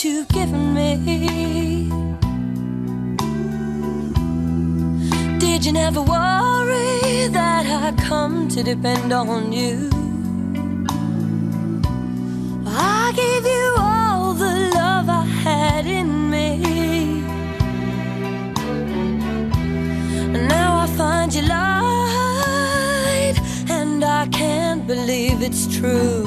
that you've given me. Did you never worry that I come to depend on you? I gave you all the love I had in me. And now I find you lied, and I can't believe it's true.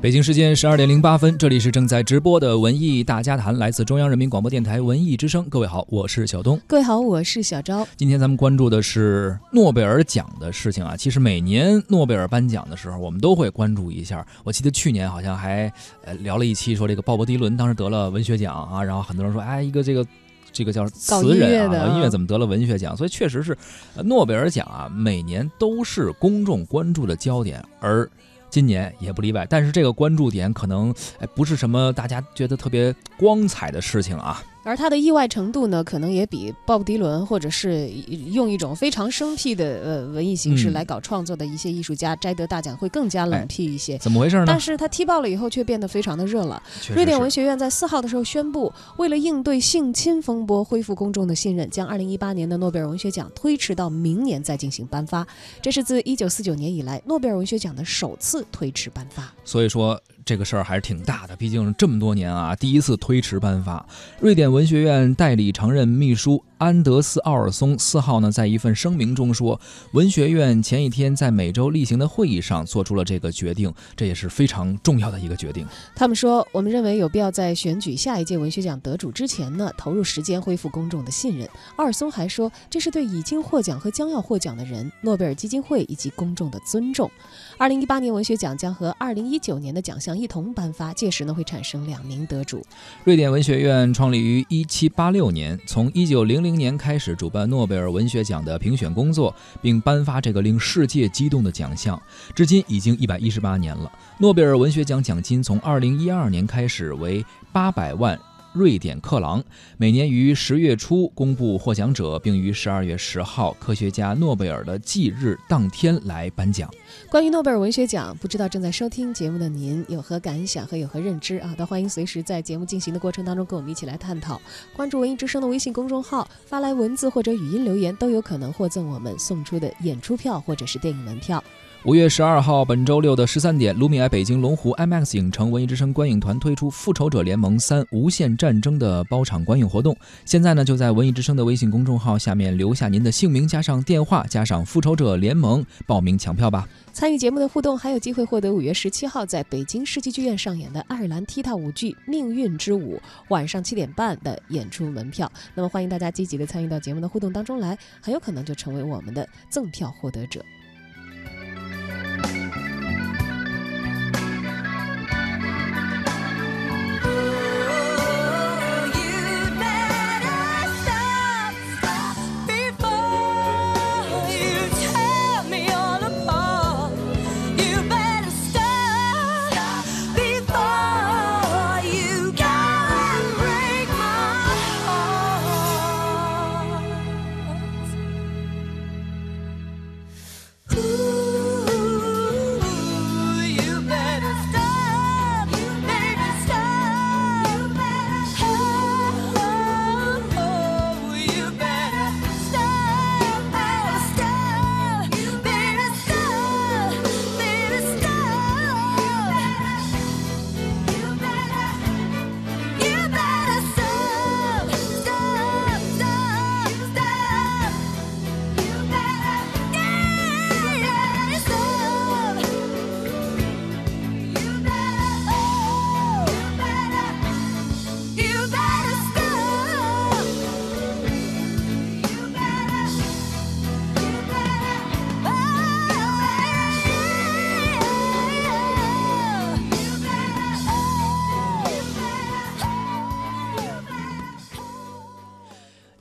北京时间十二点零八分，这里是正在直播的文艺大家谈，来自中央人民广播电台文艺之声。各位好，我是小东。各位好，我是小昭。今天咱们关注的是诺贝尔奖的事情啊。其实每年诺贝尔颁奖的时候，我们都会关注一下。我记得去年好像还呃聊了一期，说这个鲍勃迪伦当时得了文学奖啊，然后很多人说，哎，一个这个。这个叫词人啊，音乐怎么得了文学奖？所以确实是，诺贝尔奖啊，每年都是公众关注的焦点，而今年也不例外。但是这个关注点可能哎不是什么大家觉得特别光彩的事情啊。而他的意外程度呢，可能也比鲍勃迪伦或者是用一种非常生僻的呃文艺形式来搞创作的一些艺术家摘得大奖会更加冷僻一些。怎么回事呢？但是他踢爆了以后却变得非常的热了。瑞典文学院在四号的时候宣布，为了应对性侵风波，恢复公众的信任，将二零一八年的诺贝尔文学奖推迟到明年再进行颁发。这是自一九四九年以来诺贝尔文学奖的首次推迟颁发。所以说。这个事儿还是挺大的，毕竟这么多年啊，第一次推迟颁发。瑞典文学院代理常任秘书。安德斯·奥尔松四号呢，在一份声明中说，文学院前一天在每周例行的会议上做出了这个决定，这也是非常重要的一个决定。他们说，我们认为有必要在选举下一届文学奖得主之前呢，投入时间恢复公众的信任。奥尔松还说，这是对已经获奖和将要获奖的人、诺贝尔基金会以及公众的尊重。二零一八年文学奖将和二零一九年的奖项一同颁发，届时呢会产生两名得主。瑞典文学院创立于一七八六年，从一九零零年开始主办诺贝尔文学奖的评选工作，并颁发这个令世界激动的奖项，至今已经一百一十八年了。诺贝尔文学奖奖金从二零一二年开始为八百万。瑞典克朗每年于十月初公布获奖者，并于十二月十号科学家诺贝尔的忌日当天来颁奖。关于诺贝尔文学奖，不知道正在收听节目的您有何感想和有何认知啊？都欢迎随时在节目进行的过程当中跟我们一起来探讨。关注文艺之声的微信公众号，发来文字或者语音留言，都有可能获赠我们送出的演出票或者是电影门票。五月十二号，本周六的十三点，卢米埃北京龙湖 IMAX 影城文艺之声观影团推出《复仇者联盟三：无限战争》的包场观影活动。现在呢，就在文艺之声的微信公众号下面留下您的姓名，加上电话，加上《复仇者联盟》，报名抢票吧。参与节目的互动，还有机会获得五月十七号在北京世纪剧院上演的爱尔兰踢踏舞剧《命运之舞》晚上七点半的演出门票。那么，欢迎大家积极的参与到节目的互动当中来，很有可能就成为我们的赠票获得者。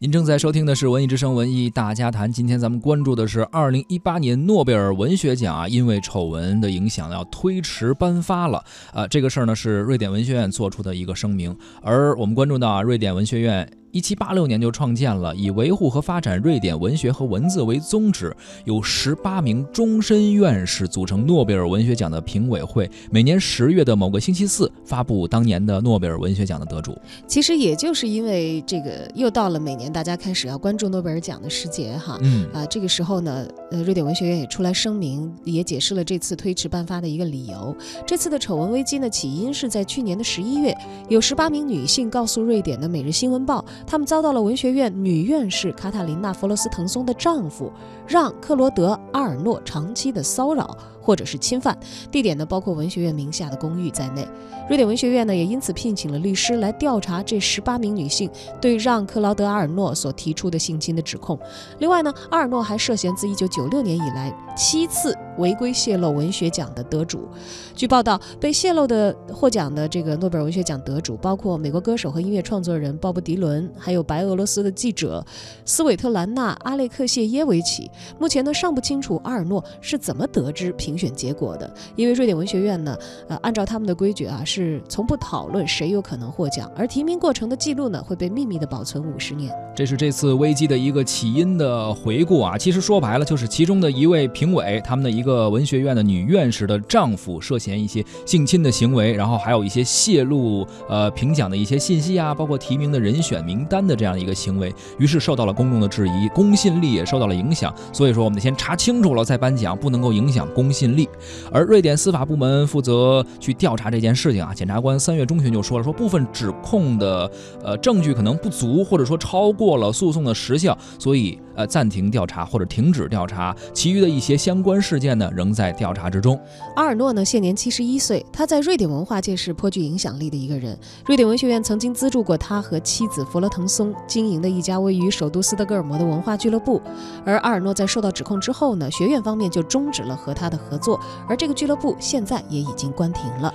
您正在收听的是《文艺之声·文艺大家谈》。今天咱们关注的是二零一八年诺贝尔文学奖啊，因为丑闻的影响要推迟颁发了。啊，这个事儿呢是瑞典文学院做出的一个声明。而我们关注到啊，瑞典文学院一七八六年就创建了，以维护和发展瑞典文学和文字为宗旨，有十八名终身院士组成诺贝尔文学奖的评委会，每年十月的某个星期四发布当年的诺贝尔文学奖的得主。其实也就是因为这个，又到了每年大家开始要关注诺贝尔奖的时节哈。嗯啊，这个时候呢，呃，瑞典文学院也出来声明，也解释了这次推迟颁发的一个理由。这次的丑闻危机呢，起因是在去年的十一月，有十八名女性告诉瑞典的《每日新闻报》，他们遭到了文学院女院士卡塔琳娜·弗罗斯滕松的丈夫让·克罗德·阿尔诺长期的骚扰或者是侵犯，地点呢包括文学院名下的公寓在内。瑞典文学院呢也因此聘请了律师来调查这十八名女性对让·克劳德·阿尔诺所提出的性侵的指控。另外呢，阿尔诺还涉嫌自1996年以来七次违规泄露文学奖的得主。据报道，被泄露的获奖的这个诺贝尔文学奖得主包括美国歌手和音乐创作人鲍勃迪伦，还有白俄罗斯的记者斯韦特兰娜·阿列克谢耶维奇。目前呢，尚不清楚阿尔诺是怎么得知评选结果的，因为瑞典文学院呢，呃，按照他们的规矩啊，是从不讨论谁有可能获奖，而提名过程的记录呢，会被秘密的保存五十年。这是这次危机的一个起因的回顾啊，其实说白了就是其中的一位评委，他们的一个文学院的女院士的丈夫涉嫌一些性侵的行为，然后还有一些泄露呃评奖的一些信息啊，包括提名的人选名单的这样一个行为，于是受到了公众的质疑，公信力也受到了影响。所以说，我们得先查清楚了再颁奖，不能够影响公信力。而瑞典司法部门负责去调查这件事情啊，检察官三月中旬就说了，说部分指控的呃证据可能不足，或者说超过了诉讼的时效，所以呃暂停调查或者停止调查。其余的一些相关事件呢，仍在调查之中。阿尔诺呢，现年七十一岁，他在瑞典文化界是颇具影响力的一个人。瑞典文学院曾经资助过他和妻子弗罗滕松经营的一家位于首都斯德哥尔摩的文化俱乐部。而阿尔诺在受到指控之后呢，学院方面就终止了和他的合作，而这个俱乐部现在也已经关停了。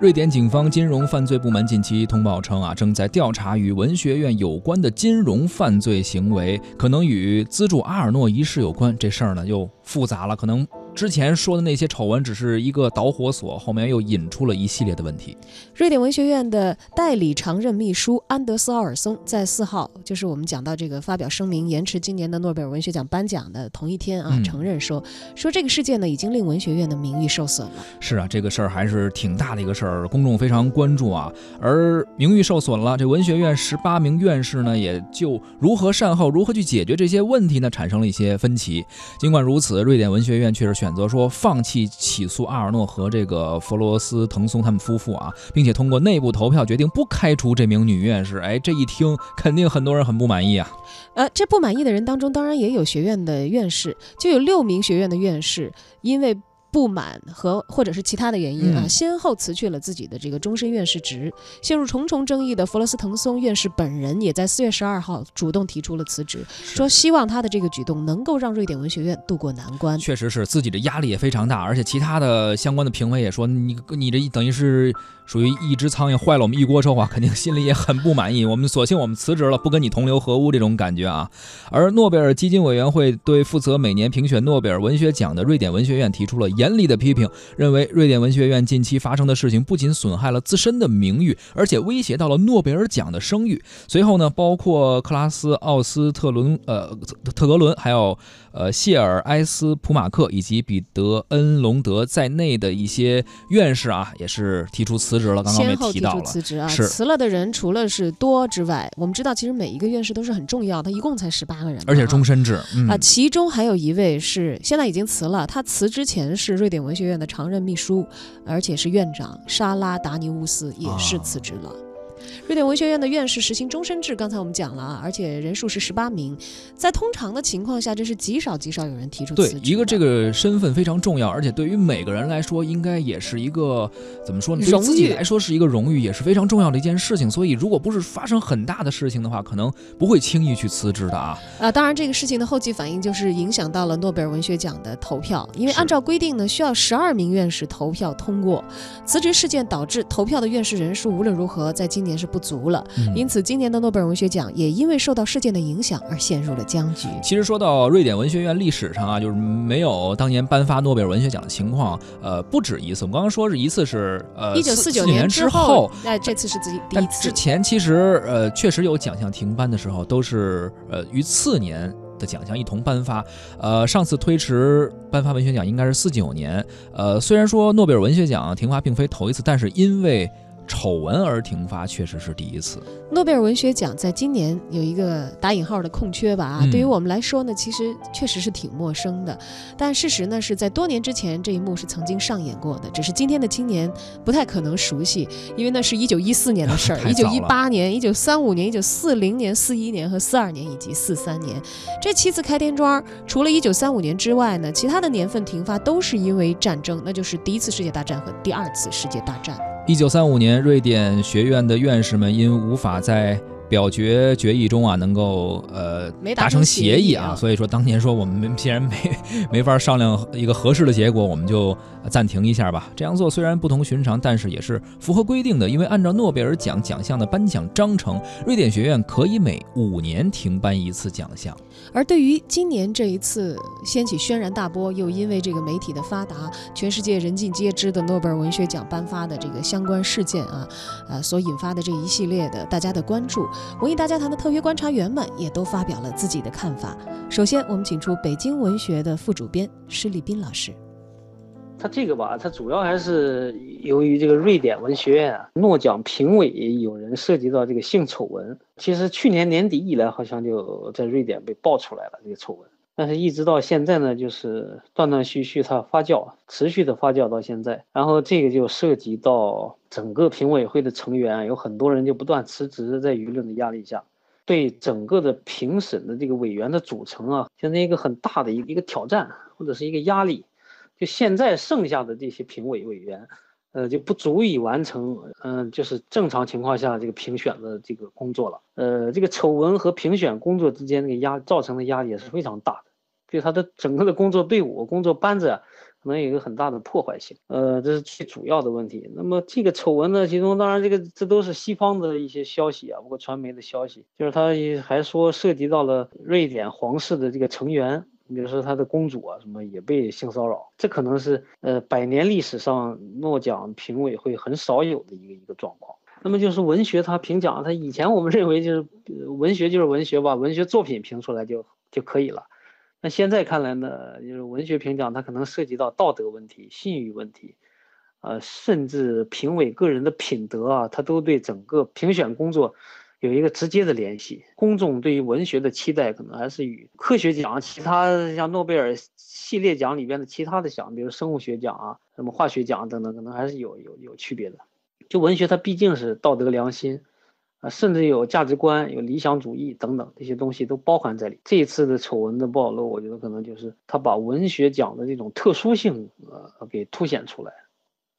瑞典警方金融犯罪部门近期通报称啊，正在调查与文学院有关的金融犯罪行为，可能与资助阿尔诺一事有关。这事儿呢又复杂了，可能。之前说的那些丑闻只是一个导火索，后面又引出了一系列的问题。瑞典文学院的代理常任秘书安德斯·奥尔松在四号，就是我们讲到这个发表声明延迟今年的诺贝尔文学奖颁奖的同一天啊，嗯承认说说这个事件呢已经令文学院的名誉受损了。是啊，这个事儿还是挺大的一个事儿，公众非常关注啊。而名誉受损了，这文学院十八名院士呢，也就如何善后、如何去解决这些问题呢，产生了一些分歧。尽管如此，瑞典文学院却是选择说放弃起诉阿尔诺和这个弗罗斯滕松他们夫妇啊，并且通过内部投票决定不开除这名女院士。哎，这一听肯定很多人很不满意啊。呃，这不满意的人当中，当然也有学院的院士，就有六名学院的院士因为。不满和或者是其他的原因啊，嗯先后辞去了自己的这个终身院士职。陷入重重争议的弗罗斯滕松院士本人也在四月十二号主动提出了辞职，说希望他的这个举动能够让瑞典文学院渡过难关。确实是自己的压力也非常大，而且其他的相关的评委也说，你你这等于是属于一只苍蝇坏了我们一锅粥啊，肯定心里也很不满意。我们索性我们辞职了，不跟你同流合污这种感觉啊。而诺贝尔基金委员会对负责每年评选诺贝尔文学奖的瑞典文学院提出了严厉的批评，认为瑞典文学院近期发生的事情不仅损害了自身的名誉，而且威胁到了诺贝尔奖的声誉。随后呢，包括克拉斯奥斯特伦呃特格伦，还有呃谢尔埃斯普马克以及彼得恩隆德在内的一些院士啊，也是提出辞职了。刚刚我们先后提出也提到了，辞职啊，是辞了的人除了是多之外，我们知道其实每一个院士都是很重要，他一共才十八个人嘛，而且终身制。嗯啊，其中还有一位是现在已经辞了，他辞之前是瑞典文学院的常任秘书，而且是院长沙拉达尼乌斯也是辞职了。瑞典文学院的院士实行终身制，刚才我们讲了啊，而且人数是十八名，在通常的情况下，这是极少极少有人提出辞对职的。一个这个身份非常重要，而且对于每个人来说，应该也是一个怎么说呢？对自己誉来说是一个荣誉，也是非常重要的一件事情。所以，如果不是发生很大的事情的话，可能不会轻易去辞职的啊。啊，当然，这个事情的后继反应就是影响到了诺贝尔文学奖的投票，因为按照规定呢，需要十二名院士投票通过。辞职事件导致投票的院士人数无论如何在今年是不足了。嗯因此，今年的诺贝尔文学奖也因为受到事件的影响而陷入了僵局。其实说到瑞典文学院历史上啊，就是没有当年颁发诺贝尔文学奖的情况，呃，不止一次。我们刚刚说是一次是呃一九四九年之后，那，这次是自己第但一次之。前其实呃确实有奖项停颁的时候，都是呃与次年的奖项一同颁发。呃，上次推迟颁发文学奖应该是四九年。呃，虽然说诺贝尔文学奖停发并非头一次，但是因为丑闻而停发确实是第一次。诺贝尔文学奖在今年有一个打引号的空缺吧啊，嗯对于我们来说呢，其实确实是挺陌生的。但事实呢是在多年之前这一幕是曾经上演过的，只是今天的青年不太可能熟悉，因为那是一九一四年的事儿，一九一八年、一九三五年、一九四零年、四一年和四二年以及四三年这七次开天窗，除了一九三五年之外呢，其他的年份停发都是因为战争，那就是第一次世界大战和第二次世界大战。一九三五年，瑞典学院的院士们因无法在表决决议中啊，能够呃没达成协议啊，协议啊所以说当年说我们既然没 没法商量一个合适的结果，我们就暂停一下吧。这样做虽然不同寻常，但是也是符合规定的，因为按照诺贝尔奖奖项的颁奖章程，瑞典学院可以每五年停颁一次奖项。而对于今年这一次掀起轩然大波，又因为这个媒体的发达，全世界人尽皆知的诺贝尔文学奖颁发的这个相关事件啊，呃，所引发的这一系列的大家的关注，文艺大家谈的特约观察员们也都发表了自己的看法。首先，我们请出北京文学的副主编施立斌老师。他这个吧，他主要还是由于这个瑞典文学院啊，诺奖评委有人涉及到这个性丑闻。其实去年年底以来，好像就在瑞典被爆出来了这个丑闻，但是一直到现在呢，就是断断续续它发酵，持续的发酵到现在。然后这个就涉及到整个评委会的成员，有很多人就不断辞职，在舆论的压力下。对整个的评审的这个委员的组成啊，形成一个很大的一一个挑战或者是一个压力。就现在剩下的这些评委委员，呃，就不足以完成，嗯、就是正常情况下这个评选的这个工作了。呃，这个丑闻和评选工作之间那个压造成的压力也是非常大的，对他的整个的工作队伍、工作班子，可能有一个很大的破坏性。呃，这是最主要的问题。那么这个丑闻呢，其中当然这个这都是西方的一些消息啊，包括传媒的消息，就是他还说涉及到了瑞典皇室的这个成员。比如说他的公主啊，什么也被性骚扰，这可能是呃百年历史上诺奖评委会很少有的一个一个状况。那么就是文学它评奖，它以前我们 认为就是文学就是文学吧，文学作品评出来就就可以了。那现在看来呢，就是文学评奖它可能涉及到道德问题、信誉问题，呃，甚至评委个人的品德啊，它都对整个评选工作。有一个直接的联系，公众对于文学的期待可能还是与科学奖、其他像诺贝尔系列奖里边的其他的奖，比如生物学奖啊、什么化学奖等等，可能还是有有有区别的。就文学它毕竟是道德良心，啊，甚至有价值观、有理想主义等等这些东西都包含在里。这一次的丑闻的暴露，我觉得可能就是他把文学奖的这种特殊性呃给凸显出来，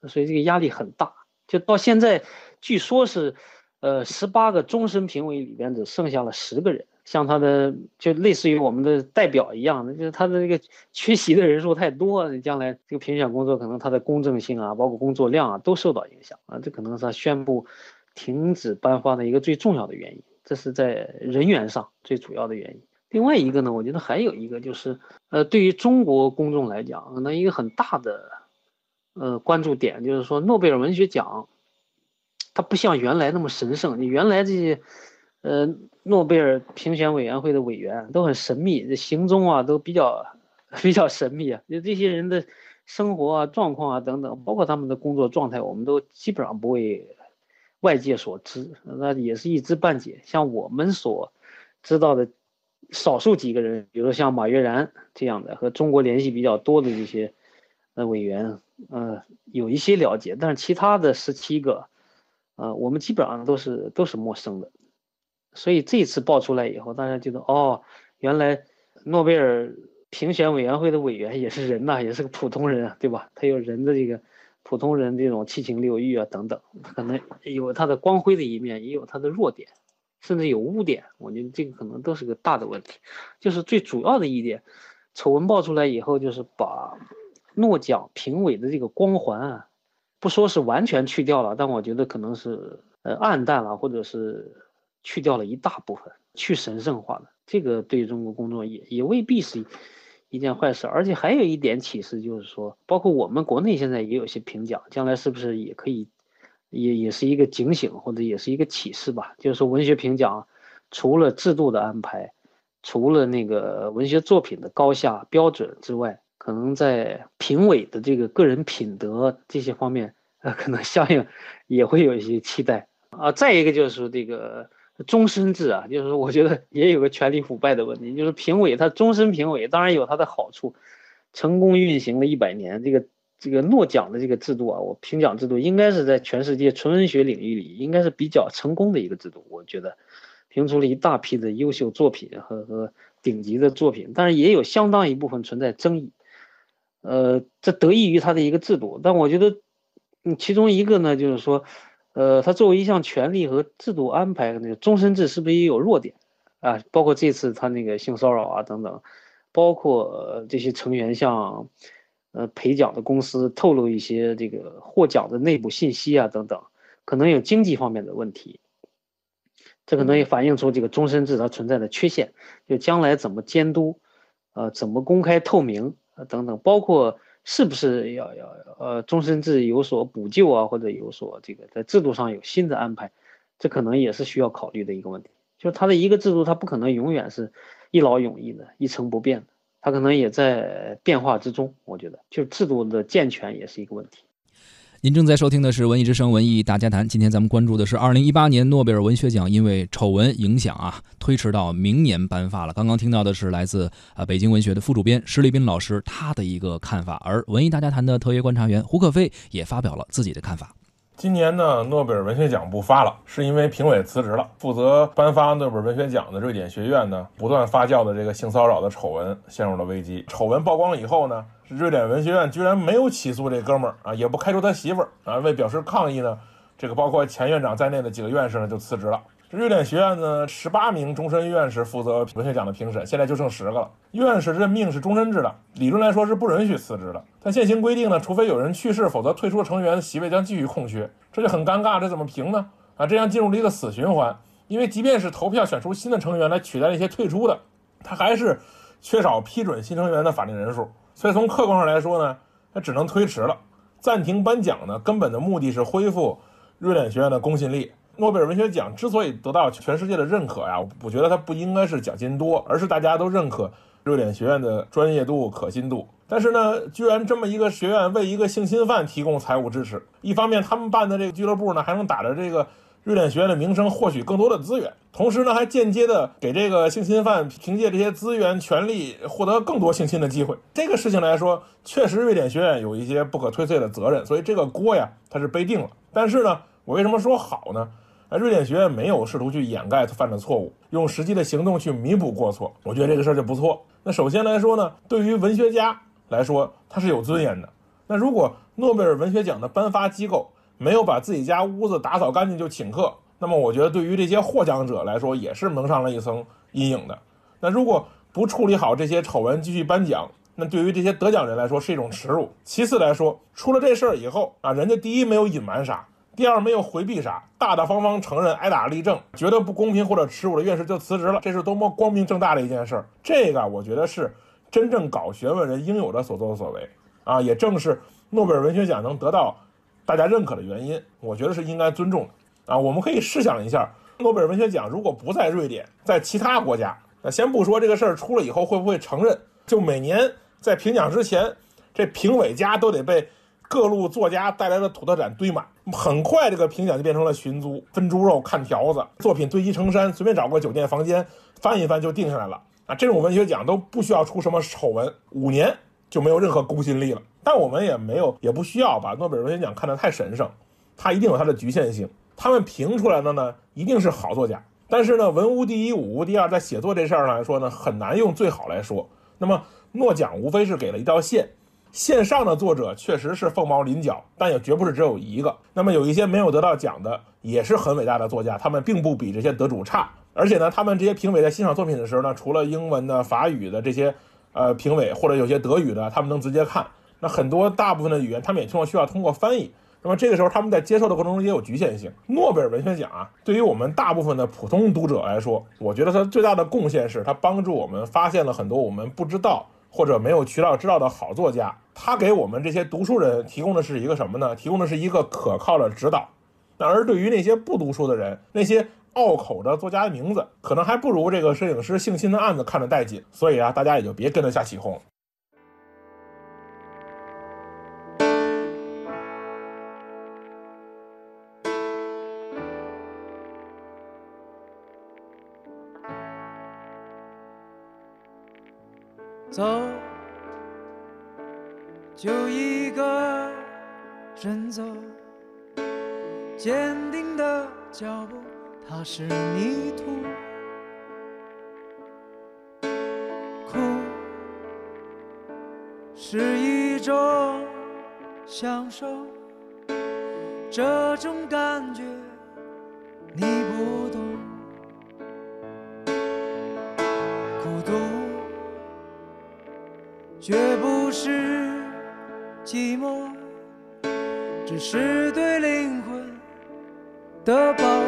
所以这个压力很大。就到现在，据说是。呃，十八个终身评委里边只剩下了十个人，像他的就类似于我们的代表一样的，就是他的这个缺席的人数太多，将来这个评选工作可能他的公正性啊，包括工作量啊都受到影响啊，这可能是他宣布停止颁发的一个最重要的原因，这是在人员上最主要的原因。另外一个呢，我觉得还有一个就是，呃，对于中国公众来讲，可能一个很大的呃关注点就是说诺贝尔文学奖。它不像原来那么神圣。你原来这些，呃，诺贝尔评选委员会的委员都很神秘，这行踪啊都比较 比较神秘啊。就这些人的生活啊、状况啊等等，包括他们的工作状态，我们都基本上不为外界所知，那也是一知半解。像我们所知道的少数几个人，比如说像马悦然这样的和中国联系比较多的这些呃委员，呃，有一些了解，但是其他的十七个。呃，我们基本上都是都是陌生的，所以这次爆出来以后，大家觉得哦，原来诺贝尔评选委员会的委员也是人呐、也是个普通人啊，对吧？他有人的这个普通人这种七情六欲啊等等，可能有他的光辉的一面，也有他的弱点，甚至有污点。我觉得这个可能都是个大的问题。就是最主要的一点，丑闻爆出来以后，就是把诺奖评委的这个光环啊。不说是完全去掉了，但我觉得可能是呃暗淡了，或者是去掉了一大部分，去神圣化了。这个对中国工作也也未必是一件坏事。而且还有一点启示就是说，包括我们国内现在也有些评奖，将来是不是也可以，也也是一个警醒或者也是一个启示吧？就是说文学评奖除了制度的安排，除了那个文学作品的高下标准之外，可能在评委的这个个人品德这些方面，呃，可能相应也会有一些期待啊。再一个就是这个终身制啊，就是我觉得也有个权力腐败的问题，就是评委他终身评委，当然有他的好处，成功运行了一百年，这个这个诺奖的这个制度啊，我评奖制度应该是在全世界纯文学领域里应该是比较成功的一个制度，我觉得评出了一大批的优秀作品和和顶级的作品，但是也有相当一部分存在争议。呃，这得益于他的一个制度，但我觉得，嗯，其中一个呢，就是说，呃，他作为一项权利和制度安排，那个终身制是不是也有弱点啊？包括这次他那个性骚扰啊等等，包括这些成员向，呃，陪奖的公司透露一些这个获奖的内部信息啊等等，可能有经济方面的问题，这可能也反映出这个终身制它存在的缺陷，就将来怎么监督，呃，怎么公开透明。呃，等等，包括是不是要要呃终身制有所补救啊，或者有所这个在制度上有新的安排，这可能也是需要考虑的一个问题。就是它的一个制度，它不可能永远是一劳永逸的、一成不变的，它可能也在变化之中。我觉得，就制度的健全也是一个问题。您正在收听的是《文艺之声·文艺大家谈》。今天咱们关注的是二零一八年诺贝尔文学奖，因为丑闻影响啊，推迟到明年颁发了。刚刚听到的是来自啊北京文学的副主编施立斌老师他的一个看法，而《文艺大家谈》的特约观察员胡可飞也发表了自己的看法。今年呢，诺贝尔文学奖不发了，是因为评委辞职了。负责颁发诺贝尔文学奖的瑞典学院呢，不断发酵的这个性骚扰的丑闻陷入了危机。丑闻曝光以后呢，瑞典文学院居然没有起诉这哥们儿啊，也不开除他媳妇儿啊。为表示抗议呢，这个包括前院长在内的几个院士呢就辞职了。瑞典学院呢，十八名终身院士负责文学奖的评审，现在就剩十个了。院士任命是终身制的，理论来说是不允许辞职的。但现行规定呢，除非有人去世，否则退出的成员的席位将继续空缺，这就很尴尬。这怎么评呢？啊，这样进入了一个死循环。因为即便是投票选出新的成员来取代那些退出的，他还是缺少批准新成员的法定人数。所以从客观上来说呢，他只能推迟了。暂停颁奖呢，根本的目的是恢复瑞典学院的公信力。诺贝尔文学奖之所以得到全世界的认可呀，我觉得它不应该是奖金多，而是大家都认可瑞典学院的专业度、可信度。但是呢，居然这么一个学院为一个性侵犯提供财务支持，一方面他们办的这个俱乐部呢，还能打着这个瑞典学院的名声获取更多的资源，同时呢，还间接的给这个性侵犯凭借这些资源、权利获得更多性侵的机会。这个事情来说，确实瑞典学院有一些不可推卸的责任，所以这个锅呀，它是背定了。但是呢，我为什么说好呢？瑞典学院没有试图去掩盖他犯的错误，用实际的行动去弥补过错，我觉得这个事儿就不错。那首先来说呢，对于文学家来说，他是有尊严的。那如果诺贝尔文学奖的颁发机构没有把自己家屋子打扫干净就请客，那么我觉得对于这些获奖者来说也是蒙上了一层阴影的。那如果不处理好这些丑闻继续颁奖，那对于这些得奖人来说是一种耻辱。其次来说，出了这事儿以后啊，人家第一没有隐瞒啥。第二，没有回避啥，大大方方承认挨打立正，觉得不公平或者耻辱的院士就辞职了，这是多么光明正大的一件事儿。这个我觉得是真正搞学问人应有的所作所为啊，也正是诺贝尔文学奖能得到大家认可的原因。我觉得是应该尊重的啊。我们可以试想一下，诺贝尔文学奖如果不在瑞典，在其他国家，那先不说这个事儿出了以后会不会承认，就每年在评奖之前，这评委家都得被。各路作家带来的土特产堆满，很快这个评奖就变成了寻租、分猪肉、看条子，作品堆积成山，随便找个酒店房间翻一翻就定下来了啊！这种文学奖都不需要出什么丑闻，五年就没有任何公信力了。但我们也没有，也不需要把诺贝尔文学奖看得太神圣，它一定有它的局限性。他们评出来的呢，一定是好作家，但是呢，文无第一，武无第二，在写作这事儿上来说呢，很难用最好来说。那么诺奖无非是给了一道线。线上的作者确实是凤毛麟角，但也绝不是只有一个。那么有一些没有得到奖的，也是很伟大的作家，他们并不比这些得主差。而且呢，他们这些评委在欣赏作品的时候呢，除了英文的、法语的这些，呃，评委或者有些德语的，他们能直接看。那很多大部分的语言，他们也通过需要通过翻译。那么这个时候他们在接受的过程中也有局限性。诺贝尔文学奖啊，对于我们大部分的普通读者来说，我觉得它最大的贡献是它帮助我们发现了很多我们不知道或者没有渠道知道的好作家。他给我们这些读书人提供的是一个什么呢？提供的是一个可靠的指导。那而对于那些不读书的人，那些拗口的作家的名字，可能还不如这个摄影师性侵的案子看着带劲。所以啊，大家也就别跟着瞎起哄。走，就一个人走，坚定的脚步，踏实泥土。哭是一种享受，这种感觉的保护。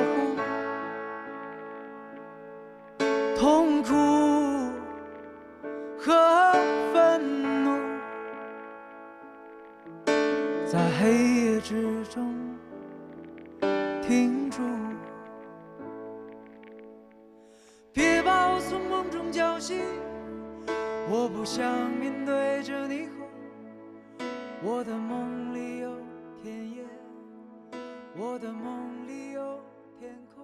痛苦和愤怒，在黑夜之中停住。别把我从梦中叫醒。我不想面对着霓虹，我的梦里有田野，我的梦里有天空。